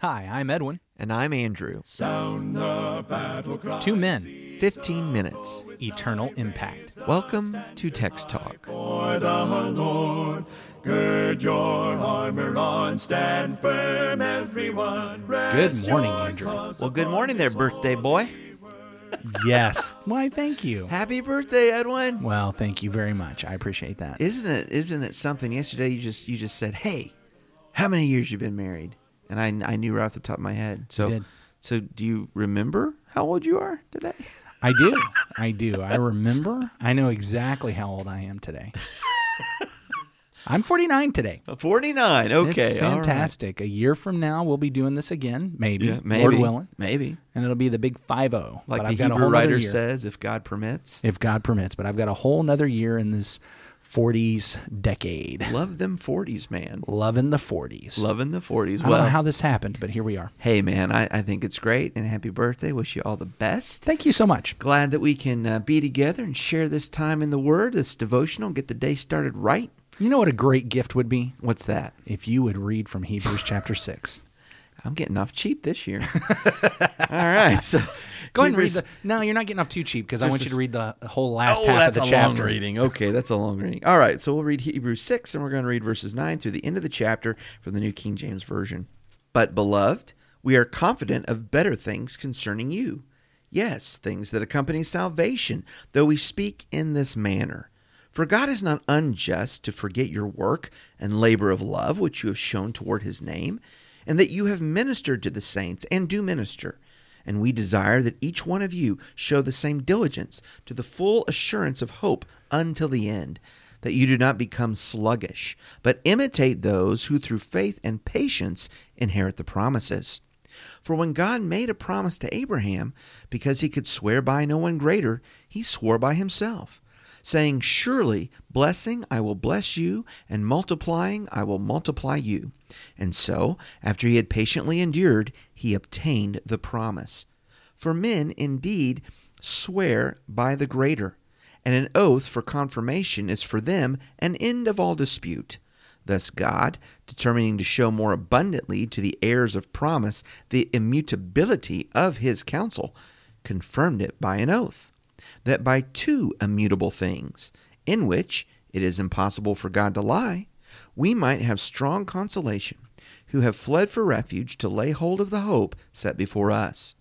Hi, I'm Edwin. And I'm Andrew. Sound the battle cry. Two men, 15 minutes. eternal impact. Welcome to Text Talk. For the Lord, gird your armor on, stand firm, everyone. Good morning, Andrew. Well, good morning there, birthday boy. Yes. Why, thank you. Happy birthday, Edwin. Well, thank you very much. I appreciate that. Isn't it isn't it something yesterday you just you just said, "Hey, how many years you been married?" And I I knew right off the top of my head. So so do you remember how old you are today? I do. I do. I remember. I know exactly how old I am today. I'm 49 today. 49. Okay. It's all right. fantastic. A year from now, we'll be doing this again, maybe, Yeah, maybe. Lord willing, Maybe. and it'll be the big 5 0. Like but the I've got a Hebrew whole writer says, if God permits. if God permits. But I've got a whole nother year in this 40s decade. Love them 40s, man. Loving the 40s. Loving the 40s. I don't well, know how this happened, but here we are. hey, man, I, I think it's great and happy birthday. Wish you all the best. Thank you so much. Glad that we can uh, be together and share this time in the Word, this devotional, get the day started right. You know what a great gift would be? What's that? If you would read from Hebrews chapter 6. I'm getting off cheap this year. all right. So Go ahead and read the. No, you're not getting off too cheap because I want you to read the whole last Oh, half of the a chapter. long reading. Okay, that's a long reading. All right, so we'll read Hebrews 6 and we're going to read verses 9 through the end of the chapter from the New King James Version. But, beloved, we are confident of better things concerning you. Yes, things that accompany salvation, though we speak in this manner. For God is not unjust to forget your work and labor of love which you have shown toward his name, and that you have ministered to the saints and do minister. And we desire that each one of you show the same diligence to the full assurance of hope until the end, that you do not become sluggish, but imitate those who through faith and patience inherit the promises. For when God made a promise to Abraham, because he could swear by no one greater, he swore by himself, saying, Surely blessing I will bless you, and multiplying I will multiply you. And so, after he had patiently endured, he obtained the promise. For men indeed swear by the greater, and an oath for confirmation is for them an end of all dispute. Thus, God, determining to show more abundantly to the heirs of promise the immutability of his counsel, confirmed it by an oath, that by two immutable things, in which it is impossible for God to lie, we might have strong consolation, who have fled for refuge to lay hold of the hope set before us.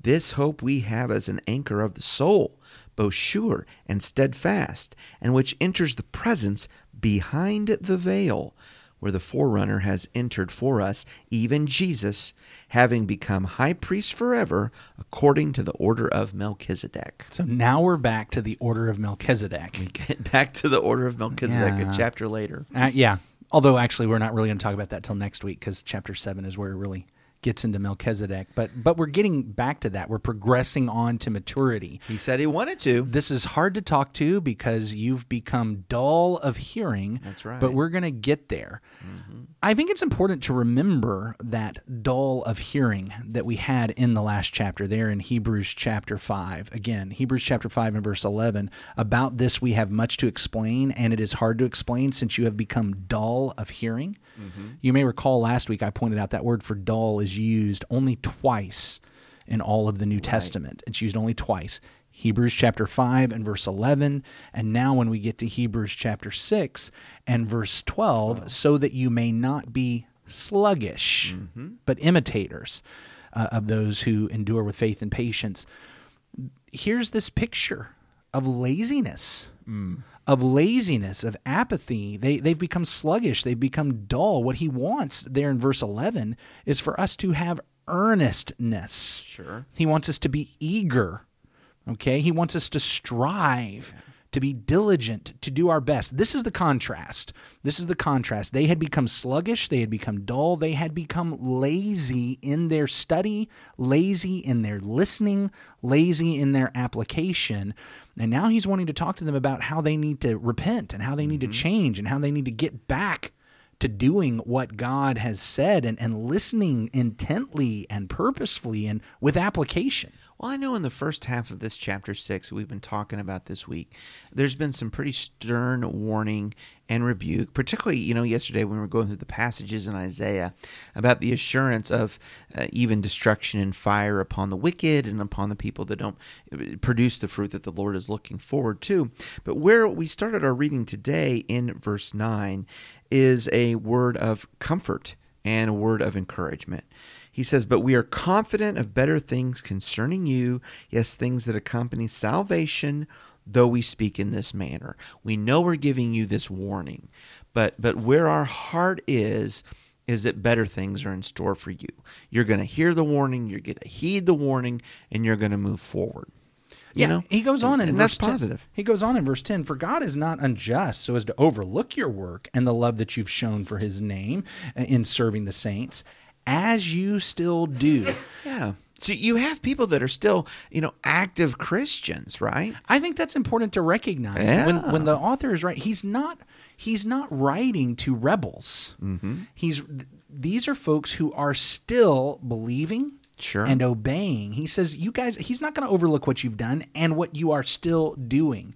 This hope we have as an anchor of the soul, both sure and steadfast, and which enters the presence behind the veil, where the forerunner has entered for us, even Jesus, having become high priest forever, according to the order of Melchizedek. So now we're back to the order of Melchizedek. Get back to the order of Melchizedek Yeah. a chapter later. Uh, yeah. Although actually, we're not really going to talk about that till next week because chapter seven is where it really gets into Melchizedek. But but we're getting back to that. We're progressing on to maturity. He said he wanted to. This is hard to talk to because you've become dull of hearing. That's right. But we're going to get there. Mm-hmm. I think it's important to remember that dull of hearing that we had in the last chapter there in Hebrews chapter 5. Again, Hebrews chapter 5 and verse 11. About this we have much to explain, and it is hard to explain since you have become dull of hearing. Mm-hmm. You may recall last week I pointed out that word for dull is used only twice in all of the New Testament. It's used only twice. Hebrews chapter 5 and verse 11, and now when we get to Hebrews chapter 6 and verse 12, so that you may not be sluggish, but imitators uh, of those who endure with faith and patience. Here's this picture of laziness. Of laziness, of apathy. They, they've become sluggish. They've become dull. What he wants there in verse 11 is for us to have earnestness. Sure. He wants us to be eager. Okay? He wants us to strive, to be diligent, to do our best. This is the contrast. This is the contrast. They had become sluggish, they had become dull, they had become lazy in their study, lazy in their listening, lazy in their application. And now he's wanting to talk to them about how they need to repent and how they need to mm-hmm. change and how they need to get back to doing what God has said and, and listening intently and purposefully and with application. Well, I know in the first half of this chapter six we've been talking about this week, there's been some pretty stern warning and rebuke, particularly, you know, yesterday when we were going through the passages in Isaiah about the assurance of uh, even destruction and fire upon the wicked and upon the people that don't uh, produce the fruit that the Lord is looking forward to. But where we started our reading today in verse 9 is a word of comfort and a word of encouragement. He says, But we are confident of better things concerning you, yes, things that accompany salvation, though we speak in this manner. We know we're giving you this warning, but but where our heart is, is that better things are in store for you. You're going to hear the warning, you're going to heed the warning, and you're going to move forward. You yeah, know? he goes on in and verse that's 10. positive. He goes on in verse 10 For God is not unjust so as to overlook your work and the love that you've shown for his name uh, in serving the saints, as you still do. Yeah. So you have people that are still, you know, active Christians, right? I think that's important to recognize. Yeah. When when the author is right, he's not he's not writing to rebels. Mm-hmm. He's these are folks who are still believing Sure. and obeying. He says, "You guys." He's not going to overlook what you've done and what you are still doing.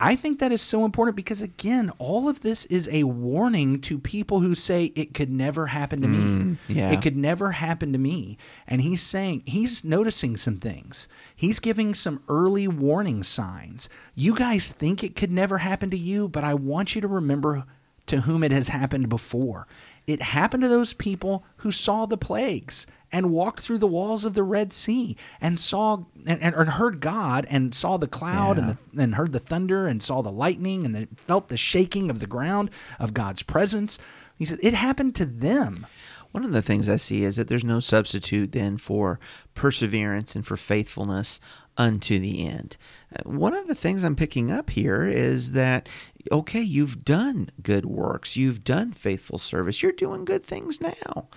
I think that is so important because again, all of this is a warning to people who say it could never happen to me. Mm, yeah. It could never happen to me. And he's saying he's noticing some things. He's giving some early warning signs. You guys think it could never happen to you, but I want you to remember to whom it has happened before. It happened to those people who saw the plagues and walked through the walls of the Red Sea and saw and, and, and heard God and saw the cloud and, the, and heard the thunder and saw the lightning and they felt the shaking of the ground of God's presence. He said it happened to them. One of the things I see is that there's no substitute then for perseverance and for faithfulness unto the end. Uh, One of the things I'm picking up here is that, okay, you've done good works, you've done faithful service, you're doing good things now.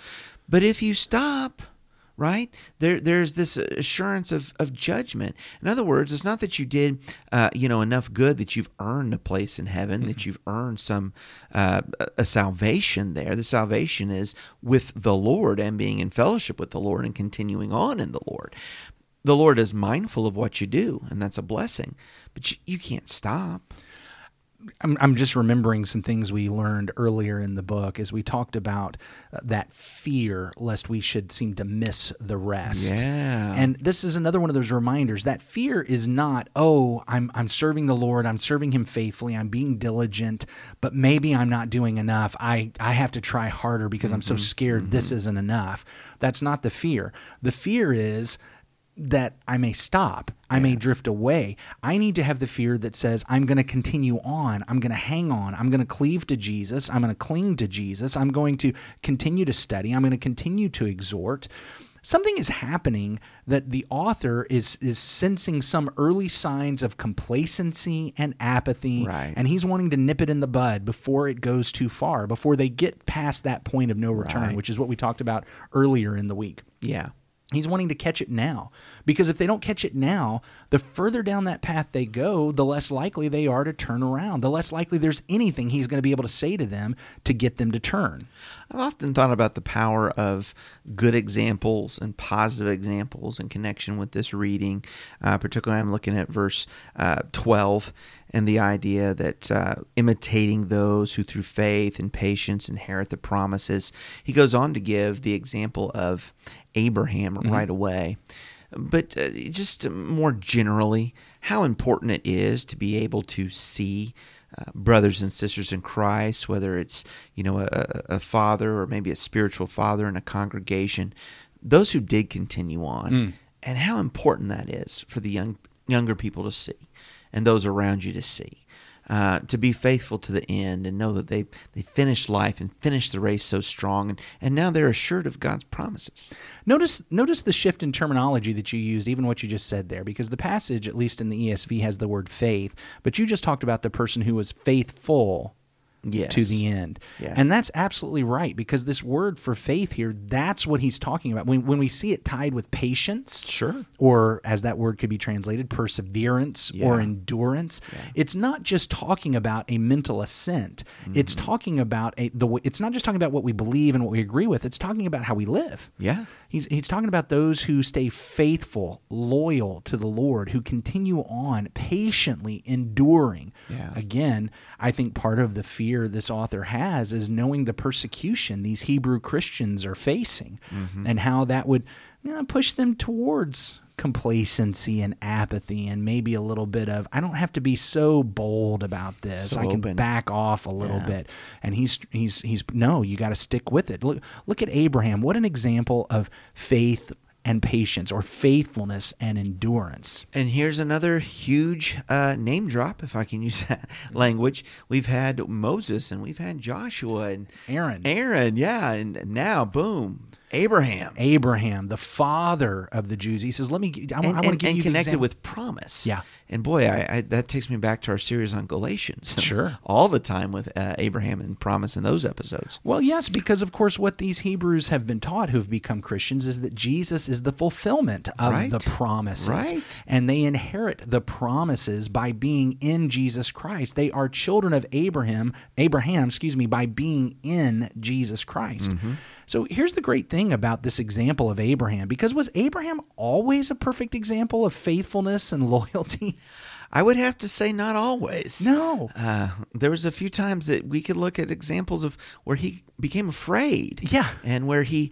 But if you stop, right there there's this assurance of, of judgment. In other words it's not that you did uh, you know enough good that you've earned a place in heaven that you've earned some uh, a salvation there. The salvation is with the lord and being in fellowship with the lord and continuing on in the lord. The lord is mindful of what you do and that's a blessing. But you, you can't stop I'm, I'm just remembering some things we learned earlier in the book as we talked about uh, that fear lest we should seem to miss the rest. Yeah. And this is another one of those reminders that fear is not, oh, I'm I'm serving the Lord, I'm serving him faithfully, I'm being diligent, but maybe I'm not doing enough. I I have to try harder because I'm so scared this isn't enough. That's not the fear. The fear is that I may stop, I may drift away. I need to have the fear that says, I'm going to continue on, I'm going to hang on, I'm going to cleave to Jesus, I'm going to cling to Jesus, I'm going to continue to study, I'm going to continue to exhort. Something is happening that the author is is sensing some early signs of complacency and apathy, Right. and he's wanting to nip it in the bud before it goes too far, before they get past that point of no return, Right. which is what we talked about earlier in the week. yeah He's wanting to catch it now. Because if they don't catch it now, the further down that path they go, the less likely they are to turn around. The less likely there's anything he's going to be able to say to them to get them to turn. I've often thought about the power of good examples and positive examples in connection with this reading. Uh, particularly, I'm looking at verse uh, 12 and the idea that uh, imitating those who through faith and patience inherit the promises. He goes on to give the example of Abraham right away. But uh, just more generally, how important it is to be able to see uh, brothers and sisters in Christ, whether it's you know a, a father or maybe a spiritual father in a congregation, those who did continue on, and how important that is for the young younger people to see, and those around you to see. Uh, to be faithful to the end and know that they, they finished life and finished the race so strong and, and now they're assured of God's promises. Notice notice the shift in terminology that you used, even what you just said there, because the passage, at least in the ESV, has the word faith, but you just talked about the person who was faithful to the end. Yeah. And that's absolutely right because this word for faith here, that's what he's talking about. When, when we see it tied with patience, Sure. or as that word could be translated, perseverance or Yeah. endurance, it's not just talking about a mental assent. It's Mm-hmm. talking about a the it's not just talking about what we believe and what we agree with. It's talking about how we live. Yeah. He's, he's talking about those who stay faithful, loyal to the Lord, who continue on patiently enduring. Yeah. Again, I think part of the fear this author has is knowing the persecution these Hebrew Christians are facing Mm-hmm. and how that would you know, push them towards complacency and apathy and maybe a little bit of I don't have to be so bold about this. So I can open. back off a little Yeah. bit. And he's he's he's no, you got to stick with it. Look look at Abraham. What an example of faith and patience or faithfulness and endurance. And here's another huge uh, name drop, if I can use that language. We've had Moses and we've had Joshua and Aaron. Aaron, yeah, and now boom, Abraham. Abraham, the father of the Jews. He says, "Let me I, and, want, I want to give and you connected example- with promise. Yeah. and boy, I, I that takes me back to our series on Galatians. Sure. all the time with uh, Abraham and promise in those episodes. Well, yes, because of course, what these Hebrews have been taught who have become Christians is that Jesus is the fulfillment of Right. the promises. Right. And they inherit the promises by being in Jesus Christ. They are children of Abraham, Abraham, excuse me, by being in Jesus Christ. Mm-hmm. So here's the great thing about this example of Abraham because was Abraham always a perfect example of faithfulness and loyalty? I would have to say not always. No. Uh, there was a few times that we could look at examples of where he became afraid. Yeah. And where he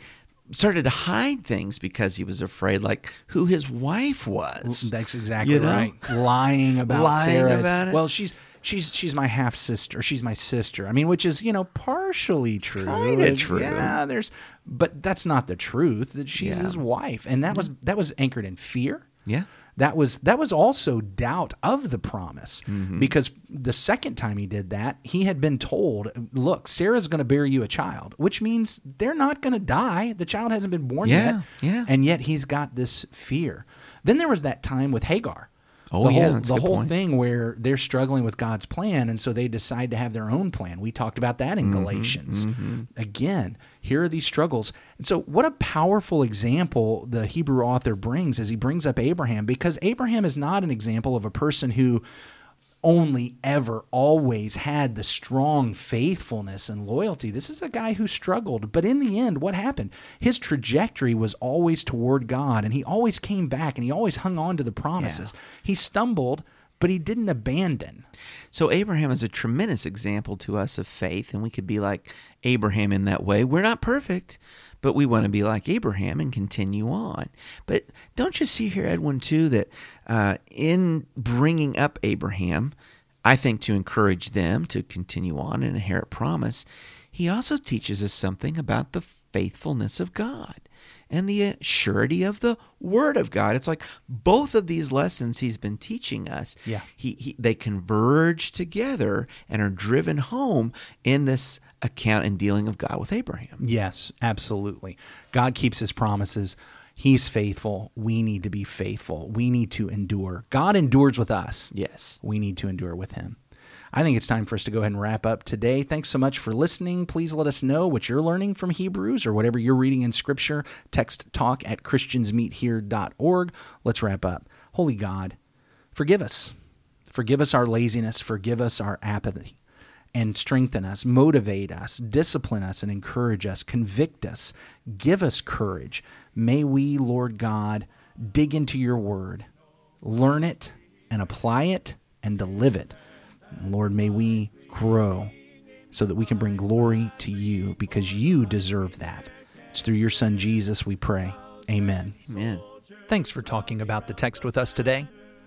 started to hide things because he was afraid, like who his wife was. That's exactly You know? right. Lying about Lying Sarah. about it. Well, she's she's she's my half sister. She's my sister. I mean, which is you know partially true. kinda true. Yeah, there's, but that's not the truth. That she's Yeah. his wife, and that was that was anchored in fear. Yeah. That was that was also doubt of the promise Mm-hmm. because the second time he did that, he had been told, "Look, Sarah's going to bear you a child," which means they're not going to die. The child hasn't been born Yeah, yet, yeah. and yet he's got this fear. Then there was that time with Hagar. Oh, the yeah, whole, the whole point. thing where they're struggling with God's plan, and so they decide to have their own plan. We talked about that Mm-hmm, in Galatians. Again, here are these struggles, and so what a powerful example the Hebrew author brings as he brings up Abraham, because Abraham is not an example of a person who only ever always had the strong faithfulness and loyalty. This is a guy who struggled, but in the end, what happened? His trajectory was always toward God, and he always came back and he always hung on to the promises. He stumbled, but he didn't abandon. So Abraham is a tremendous example to us of faith, and we could be like Abraham in that way. We're not perfect, but we want to be like Abraham and continue on. But don't you see here, Edwin, too, that uh, in bringing up Abraham, I think to encourage them to continue on and inherit promise, he also teaches us something about the faithfulness of God and the uh, surety of the Word of God. It's like both of these lessons he's been teaching us Yeah. he, he they converge together and are driven home in this account and dealing of God with Abraham. Yes, absolutely. God keeps his promises. He's faithful. We need to be faithful. We need to endure. God endures with us. Yes. we need to endure with him. I think it's time for us to go ahead and wrap up today. Thanks so much for listening. Please let us know what you're learning from Hebrews or whatever you're reading in Scripture. Text talk at christiansmeethere.org. Let's wrap up. Holy God, forgive us. Forgive us our laziness. Forgive us our apathy. And strengthen us, motivate us, discipline us, and encourage us, convict us, give us courage. May we, Lord God, dig into your word, learn it, and apply it, and to live it. Lord, may we grow so that we can bring glory to you because you deserve that. It's through your Son Jesus we pray. Amen. Amen. Thanks for talking about the text with us today.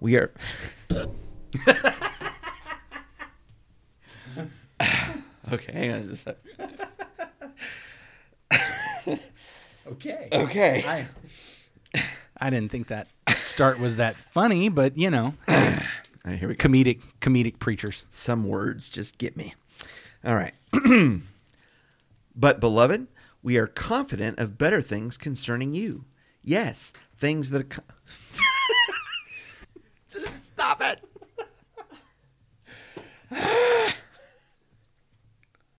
we are. okay, hang on just a second. Okay. Okay. I, I didn't think that start was that funny, but you know, All right, here we go. comedic comedic preachers. Some words just get me. All right. but, beloved, we are confident of better things concerning you. Yes, things that. co-